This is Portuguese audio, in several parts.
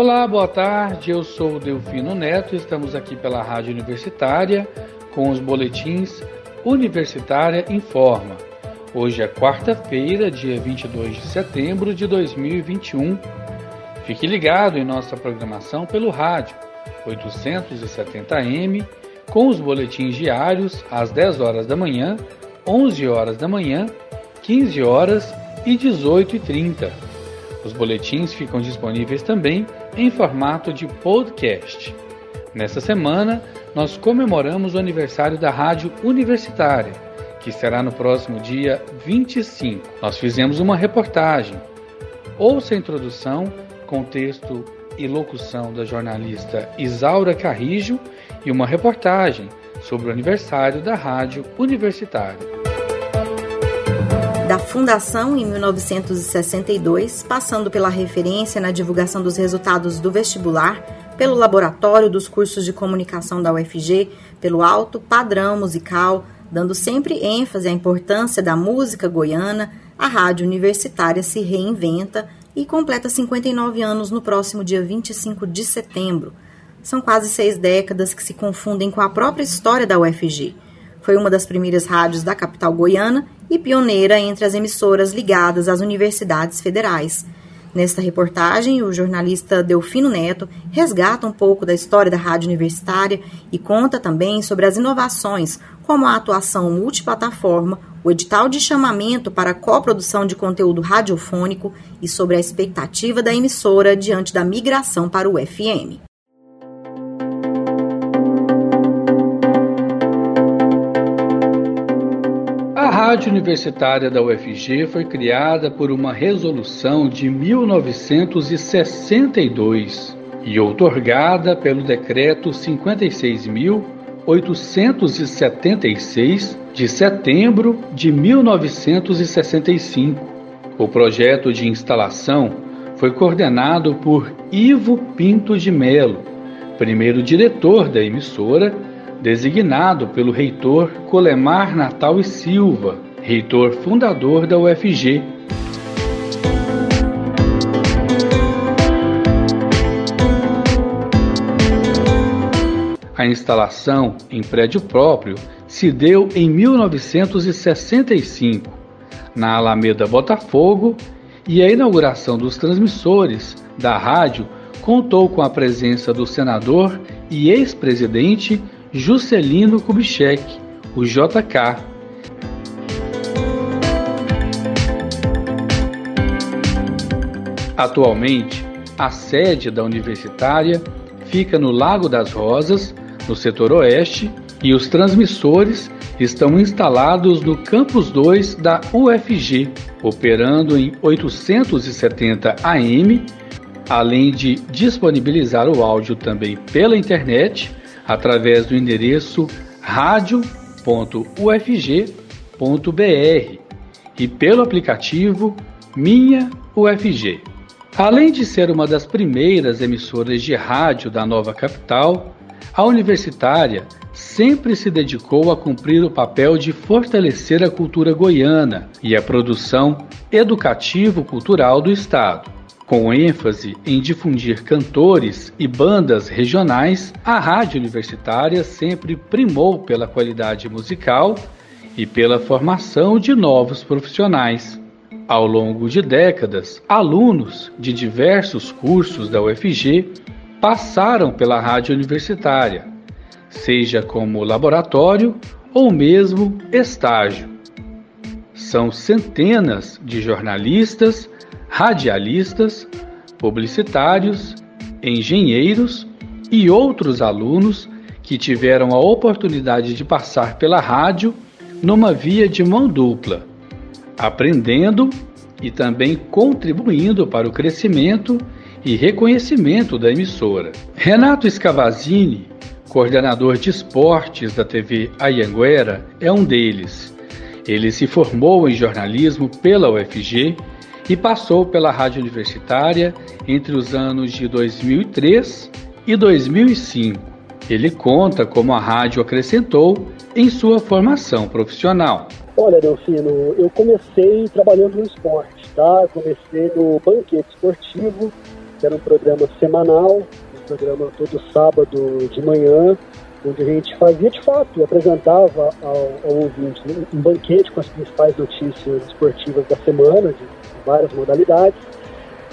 Olá, boa tarde. Eu sou o Delfino Neto. Estamos aqui pela Rádio Universitária com os boletins Universitária Informa. Hoje é quarta-feira, dia 22 de setembro de 2021. Fique ligado em nossa programação pelo rádio 870m com os boletins diários às 10 horas da manhã, 11 horas da manhã, 15 horas e 18 e 30. Os boletins ficam disponíveis também em formato de podcast. Nessa semana, nós comemoramos o aniversário da Rádio Universitária, que será no próximo dia 25. Nós fizemos uma reportagem. Ouça a introdução com texto e locução da jornalista Isaura Carrijo e uma reportagem sobre o aniversário da Rádio Universitária. Da fundação em 1962, passando pela referência na divulgação dos resultados do vestibular, pelo laboratório dos cursos de comunicação da UFG, pelo alto padrão musical, dando sempre ênfase à importância da música goiana, a rádio universitária se reinventa e completa 59 anos no próximo dia 25 de setembro. São quase seis décadas que se confundem com a própria história da UFG. Foi uma das primeiras rádios da capital goiana e pioneira entre as emissoras ligadas às universidades federais. Nesta reportagem, o jornalista Delfino Neto resgata um pouco da história da rádio universitária e conta também sobre as inovações, como a atuação multiplataforma, o edital de chamamento para a coprodução de conteúdo radiofônico e sobre a expectativa da emissora diante da migração para o FM. Rádio Universitária da UFG foi criada por uma resolução de 1962 e outorgada pelo Decreto 56.876 de setembro de 1965. O projeto de instalação foi coordenado por Ivo Pinto de Melo, primeiro diretor da emissora, designado pelo reitor Colemar Natal e Silva, reitor fundador da UFG. A instalação em prédio próprio se deu em 1965, na Alameda Botafogo, e a inauguração dos transmissores da rádio contou com a presença do senador e ex-presidente Juscelino Kubitschek, o JK. Atualmente, a sede da universitária fica no Lago das Rosas, no setor oeste, e os transmissores estão instalados no Campus 2 da UFG, operando em 870 AM, além de disponibilizar o áudio também pela internet através do endereço radio.ufg.br e pelo aplicativo Minha UFG. Além de ser uma das primeiras emissoras de rádio da nova capital, a universitária sempre se dedicou a cumprir o papel de fortalecer a cultura goiana e a produção educativo-cultural do Estado. Com ênfase em difundir cantores e bandas regionais, a rádio universitária sempre primou pela qualidade musical e pela formação de novos profissionais. Ao longo de décadas, alunos de diversos cursos da UFG passaram pela rádio universitária, seja como laboratório ou mesmo estágio. São centenas de jornalistas, radialistas, publicitários, engenheiros e outros alunos que tiveram a oportunidade de passar pela rádio numa via de mão dupla aprendendo e também contribuindo para o crescimento e reconhecimento da emissora. Renato Scavazini, coordenador de esportes da TV Ayanguera, é um deles. Ele se formou em jornalismo pela UFG e passou pela Rádio Universitária entre os anos de 2003 e 2005. Ele conta como a rádio acrescentou em sua formação profissional. Olha, Delfino, eu comecei trabalhando no esporte, tá? Comecei no banquete esportivo que era um programa semanal, um programa todo sábado de manhã, onde a gente fazia de fato, apresentava ao, ao ouvinte um banquete com as principais notícias esportivas da semana, de várias modalidades.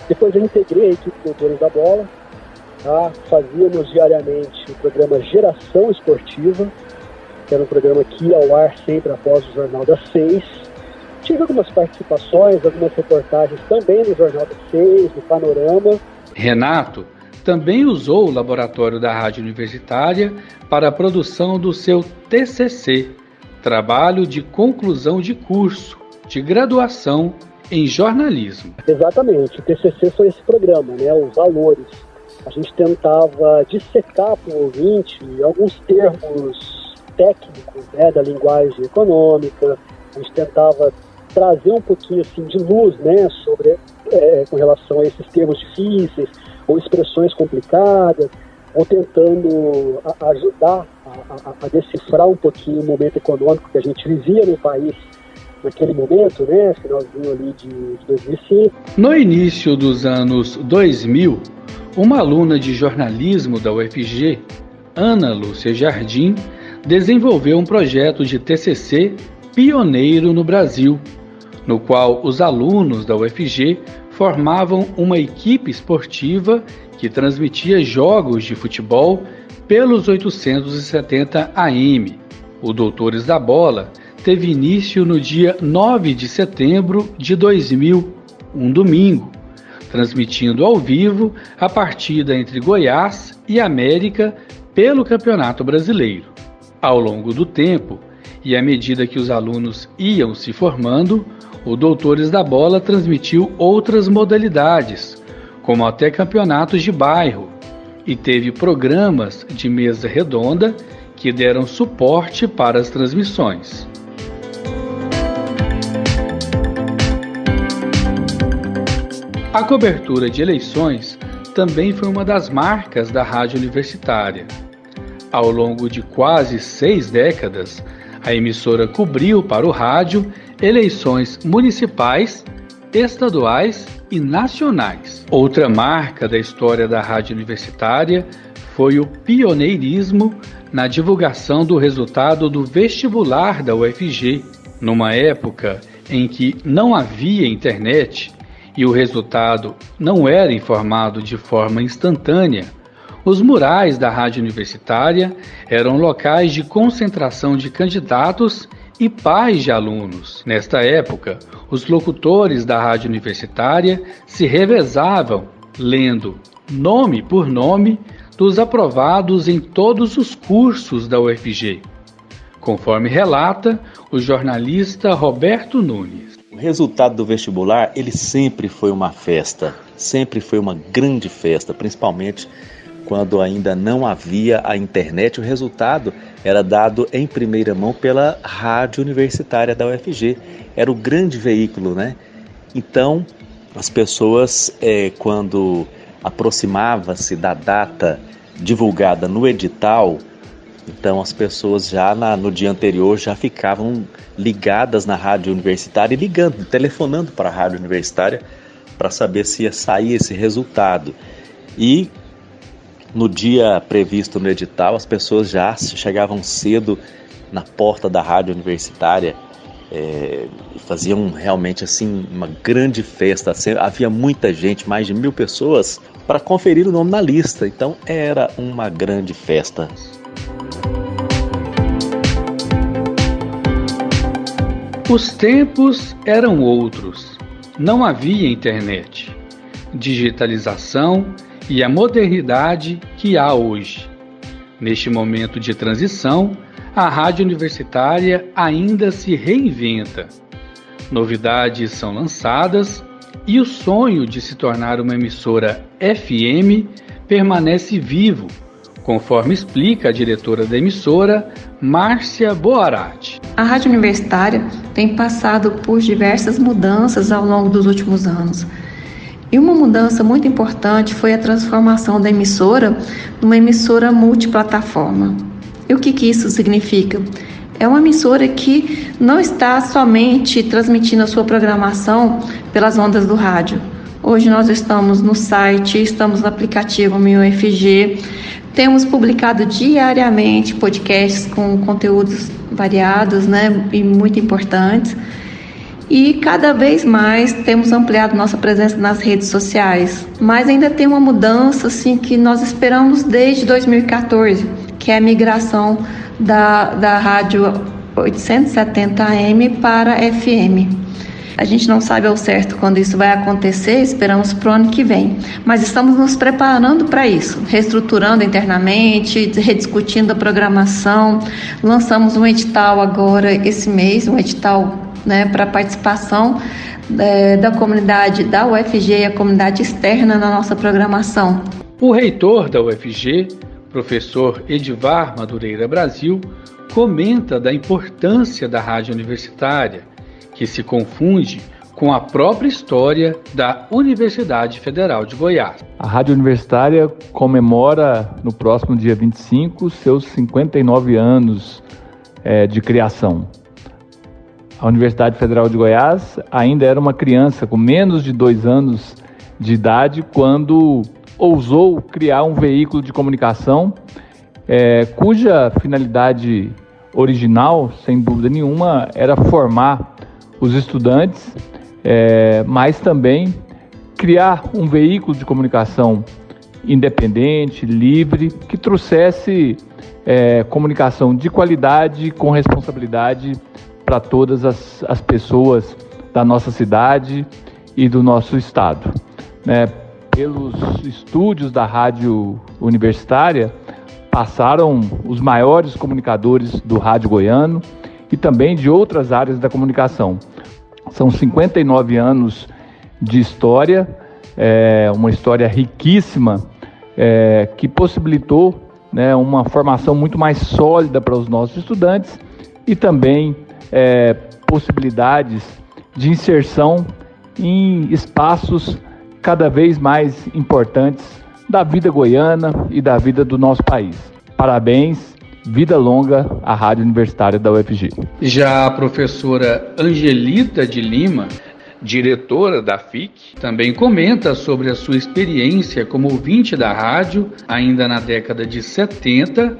Depois eu integrei a equipe Doutores da Bola, tá? fazíamos diariamente o programa Geração Esportiva, que era um programa que ia ao ar sempre após o Jornal das Seis. Tive algumas participações, algumas reportagens também no Jornal das Seis, no Panorama. Renato também usou o laboratório da Rádio Universitária para a produção do seu TCC, Trabalho de Conclusão de Curso de Graduação em Jornalismo. Exatamente, o TCC foi esse programa, né, os valores. A gente tentava dissecar para o ouvinte alguns termos técnicos né, da linguagem econômica, a gente tentava trazer um pouquinho assim de luz né, sobre, é, com relação a esses termos difíceis ou expressões complicadas, ou tentando a, ajudar a, a, a, decifrar um pouquinho o momento econômico que a gente vivia no país naquele momento, né, finalzinho ali de, de 2005. No início dos anos 2000, uma aluna de jornalismo da UFG, Ana Lúcia Jardim, desenvolveu um projeto de TCC pioneiro no Brasil, no qual os alunos da UFG formavam uma equipe esportiva que transmitia jogos de futebol pelos 870 AM. O Doutores da Bola teve início no dia 9 de setembro de 2000, um domingo, transmitindo ao vivo a partida entre Goiás e América pelo Campeonato Brasileiro. Ao longo do tempo, e à medida que os alunos iam se formando, o Doutores da Bola transmitiu outras modalidades, como até campeonatos de bairro, e teve programas de mesa redonda que deram suporte para as transmissões. A cobertura de eleições também foi uma das marcas da rádio universitária. Ao longo de quase seis décadas, a emissora cobriu para o rádio eleições municipais, estaduais e nacionais. Outra marca da história da rádio universitária foi o pioneirismo na divulgação do resultado do vestibular da UFG, numa época em que não havia internet e o resultado não era informado de forma instantânea os murais da rádio universitária eram locais de concentração de candidatos e pais de alunos. Nesta época, os locutores da rádio universitária se revezavam lendo nome por nome dos aprovados em todos os cursos da UFG, conforme relata o jornalista Roberto Nunes. O resultado do vestibular, ele sempre foi uma festa, sempre foi uma grande festa, principalmente quando ainda não havia a internet, o resultado era dado em primeira mão pela rádio universitária da UFG. Era o grande veículo, né? Então, as pessoas, é, quando aproximava-se da data divulgada no edital, então as pessoas já na, no dia anterior já ficavam ligadas na rádio universitária e ligando, telefonando para a rádio universitária para saber se ia sair esse resultado. E no dia previsto no edital, as pessoas já chegavam cedo na porta da rádio universitária é, faziam realmente assim uma grande festa. Havia muita gente, mais de mil pessoas, para conferir o nome na lista. Então era uma grande festa. Os tempos eram outros. Não havia internet. Digitalização e a modernidade que há hoje. Neste momento de transição, a rádio universitária ainda se reinventa. Novidades são lançadas e o sonho de se tornar uma emissora FM permanece vivo, conforme explica a diretora da emissora, Márcia Boarati. A rádio universitária tem passado por diversas mudanças ao longo dos últimos anos e uma mudança muito importante foi a transformação da emissora numa emissora multiplataforma. E o que, que isso significa? É uma emissora que não está somente transmitindo a sua programação pelas ondas do rádio. Hoje nós estamos no site, estamos no aplicativo MilFG. Temos publicado diariamente podcasts com conteúdos variados, né, e muito importantes. E cada vez mais temos ampliado nossa presença nas redes sociais. Mas ainda tem uma mudança assim que nós esperamos desde 2014, que é a migração da, da rádio 870 AM para FM. A gente não sabe ao certo quando isso vai acontecer, esperamos para o ano que vem. Mas estamos nos preparando para isso, reestruturando internamente, rediscutindo a programação. Lançamos um edital agora esse mês, um edital né, para participação é, da comunidade da UFG e a comunidade externa na nossa programação. O reitor da UFG, professor Edivar Madureira Brasil, comenta da importância da rádio universitária, que se confunde com a própria história da Universidade Federal de Goiás. A Rádio Universitária comemora no próximo dia 25 seus 59 anos é, de criação. A Universidade Federal de Goiás ainda era uma criança com menos de dois anos de idade quando ousou criar um veículo de comunicação é, cuja finalidade original, sem dúvida nenhuma, era formar os estudantes, é, mas também criar um veículo de comunicação independente, livre, que trouxesse é, comunicação de qualidade, com responsabilidade para todas as, as pessoas da nossa cidade e do nosso estado. Né? Pelos estúdios da rádio universitária, passaram os maiores comunicadores do rádio goiano e também de outras áreas da comunicação. São 59 anos de história, é, uma história riquíssima é, que possibilitou né, uma formação muito mais sólida para os nossos estudantes e também é, possibilidades de inserção em espaços cada vez mais importantes da vida goiana e da vida do nosso país. Parabéns, vida longa à Rádio Universitária da UFG. Já a professora Angelita de Lima, diretora da FIC, também comenta sobre a sua experiência como ouvinte da rádio ainda na década de 70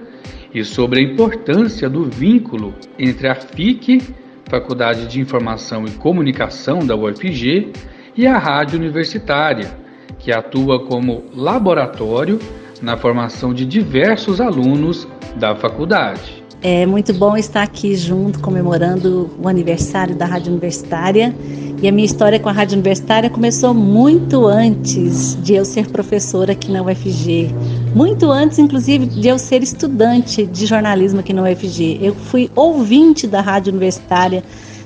e sobre a importância do vínculo entre a FIC, Faculdade de Informação e Comunicação da UFG, e a Rádio Universitária, que atua como laboratório na formação de diversos alunos da faculdade. É muito bom estar aqui junto, comemorando o aniversário da Rádio Universitária. E a minha história com a Rádio Universitária começou muito antes de eu ser professora aqui na UFG. Muito antes, inclusive, de eu ser estudante de jornalismo aqui na UFG. Eu fui ouvinte da Rádio Universitária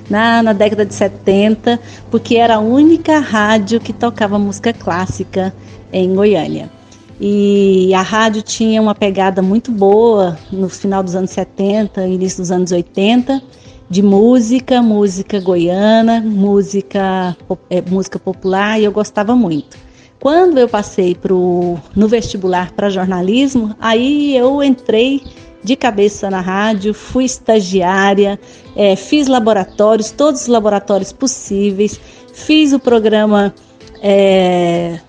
na, na década de 70, porque era a única rádio que tocava música clássica em Goiânia. E a rádio tinha uma pegada muito boa no final dos anos 70, início dos anos 80, de música, música goiana, música, é, música popular, e eu gostava muito. Quando eu passei pro, no vestibular para jornalismo, aí eu entrei de cabeça na rádio, fui estagiária, é, fiz laboratórios, todos os laboratórios possíveis, fiz o programa é,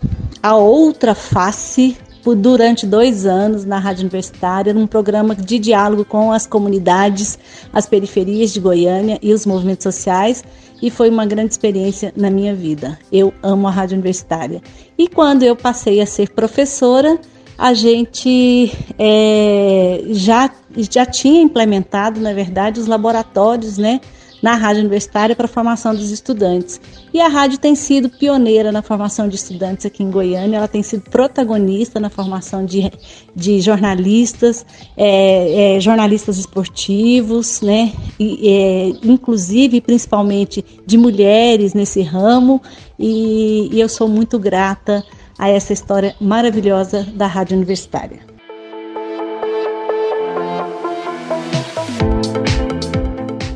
a outra face por, durante dois anos na Rádio Universitária, num programa de diálogo com as comunidades, as periferias de Goiânia e os movimentos sociais, e foi uma grande experiência na minha vida. Eu amo a Rádio Universitária. E quando eu passei a ser professora, a gente é, já, já tinha implementado, na verdade, os laboratórios, né? Na rádio universitária para a formação dos estudantes. E a rádio tem sido pioneira na formação de estudantes aqui em Goiânia, ela tem sido protagonista na formação de, de jornalistas, é, é, jornalistas esportivos, né? E, é, inclusive, principalmente, de mulheres nesse ramo, e, e eu sou muito grata a essa história maravilhosa da rádio universitária.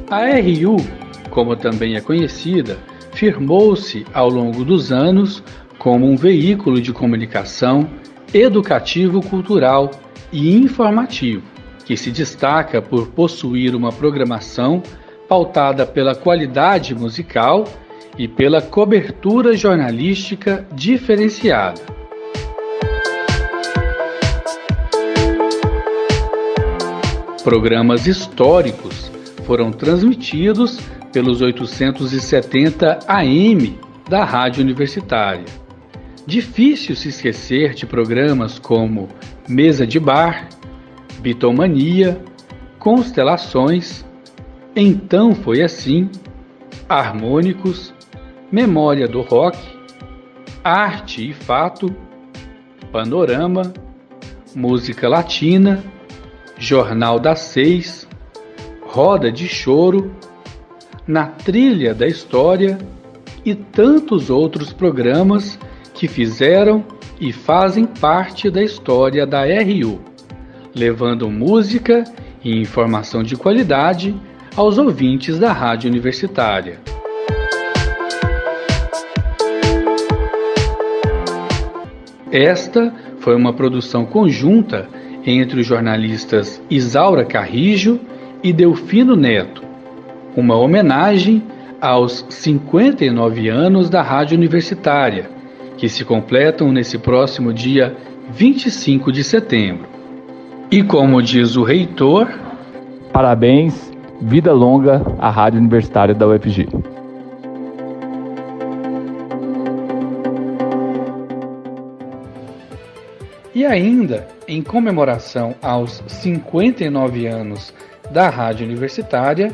A RU, como também é conhecida, firmou-se ao longo dos anos como um veículo de comunicação educativo, cultural e informativo, que se destaca por possuir uma programação pautada pela qualidade musical e pela cobertura jornalística diferenciada. Programas históricos foram transmitidos pelos 870 AM da Rádio Universitária. Difícil se esquecer de programas como Mesa de Bar, Bitomania, Constelações, Então Foi Assim, Harmônicos, Memória do Rock, Arte e Fato, Panorama, Música Latina, Jornal das Seis, Roda de Choro, Na Trilha da História e tantos outros programas que fizeram e fazem parte da história da RU, levando música e informação de qualidade aos ouvintes da Rádio Universitária. Esta foi uma produção conjunta entre os jornalistas Isaura Carrijo e Delfino Neto, uma homenagem aos 59 anos da Rádio Universitária, que se completam nesse próximo dia 25 de setembro. E como diz o reitor, parabéns, vida longa à Rádio Universitária da UFG. E ainda, em comemoração aos 59 anos da Rádio Universitária,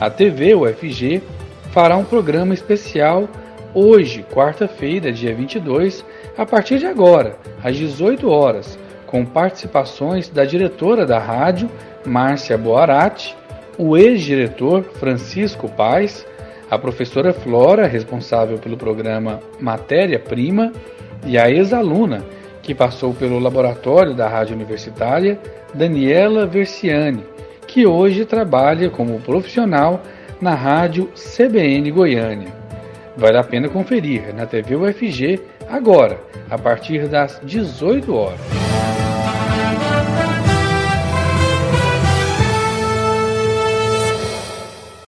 a TV UFG fará um programa especial hoje, quarta-feira, dia 22, a partir de agora, às 18 horas, com participações da diretora da rádio, Márcia Boarati, o ex-diretor Francisco Paes, a professora Flora, responsável pelo programa Matéria Prima, e a ex-aluna, que passou pelo laboratório da Rádio Universitária, Daniela Versiani, que hoje trabalha como profissional na rádio CBN Goiânia. Vale a pena conferir na TV UFG agora, a partir das 18 horas.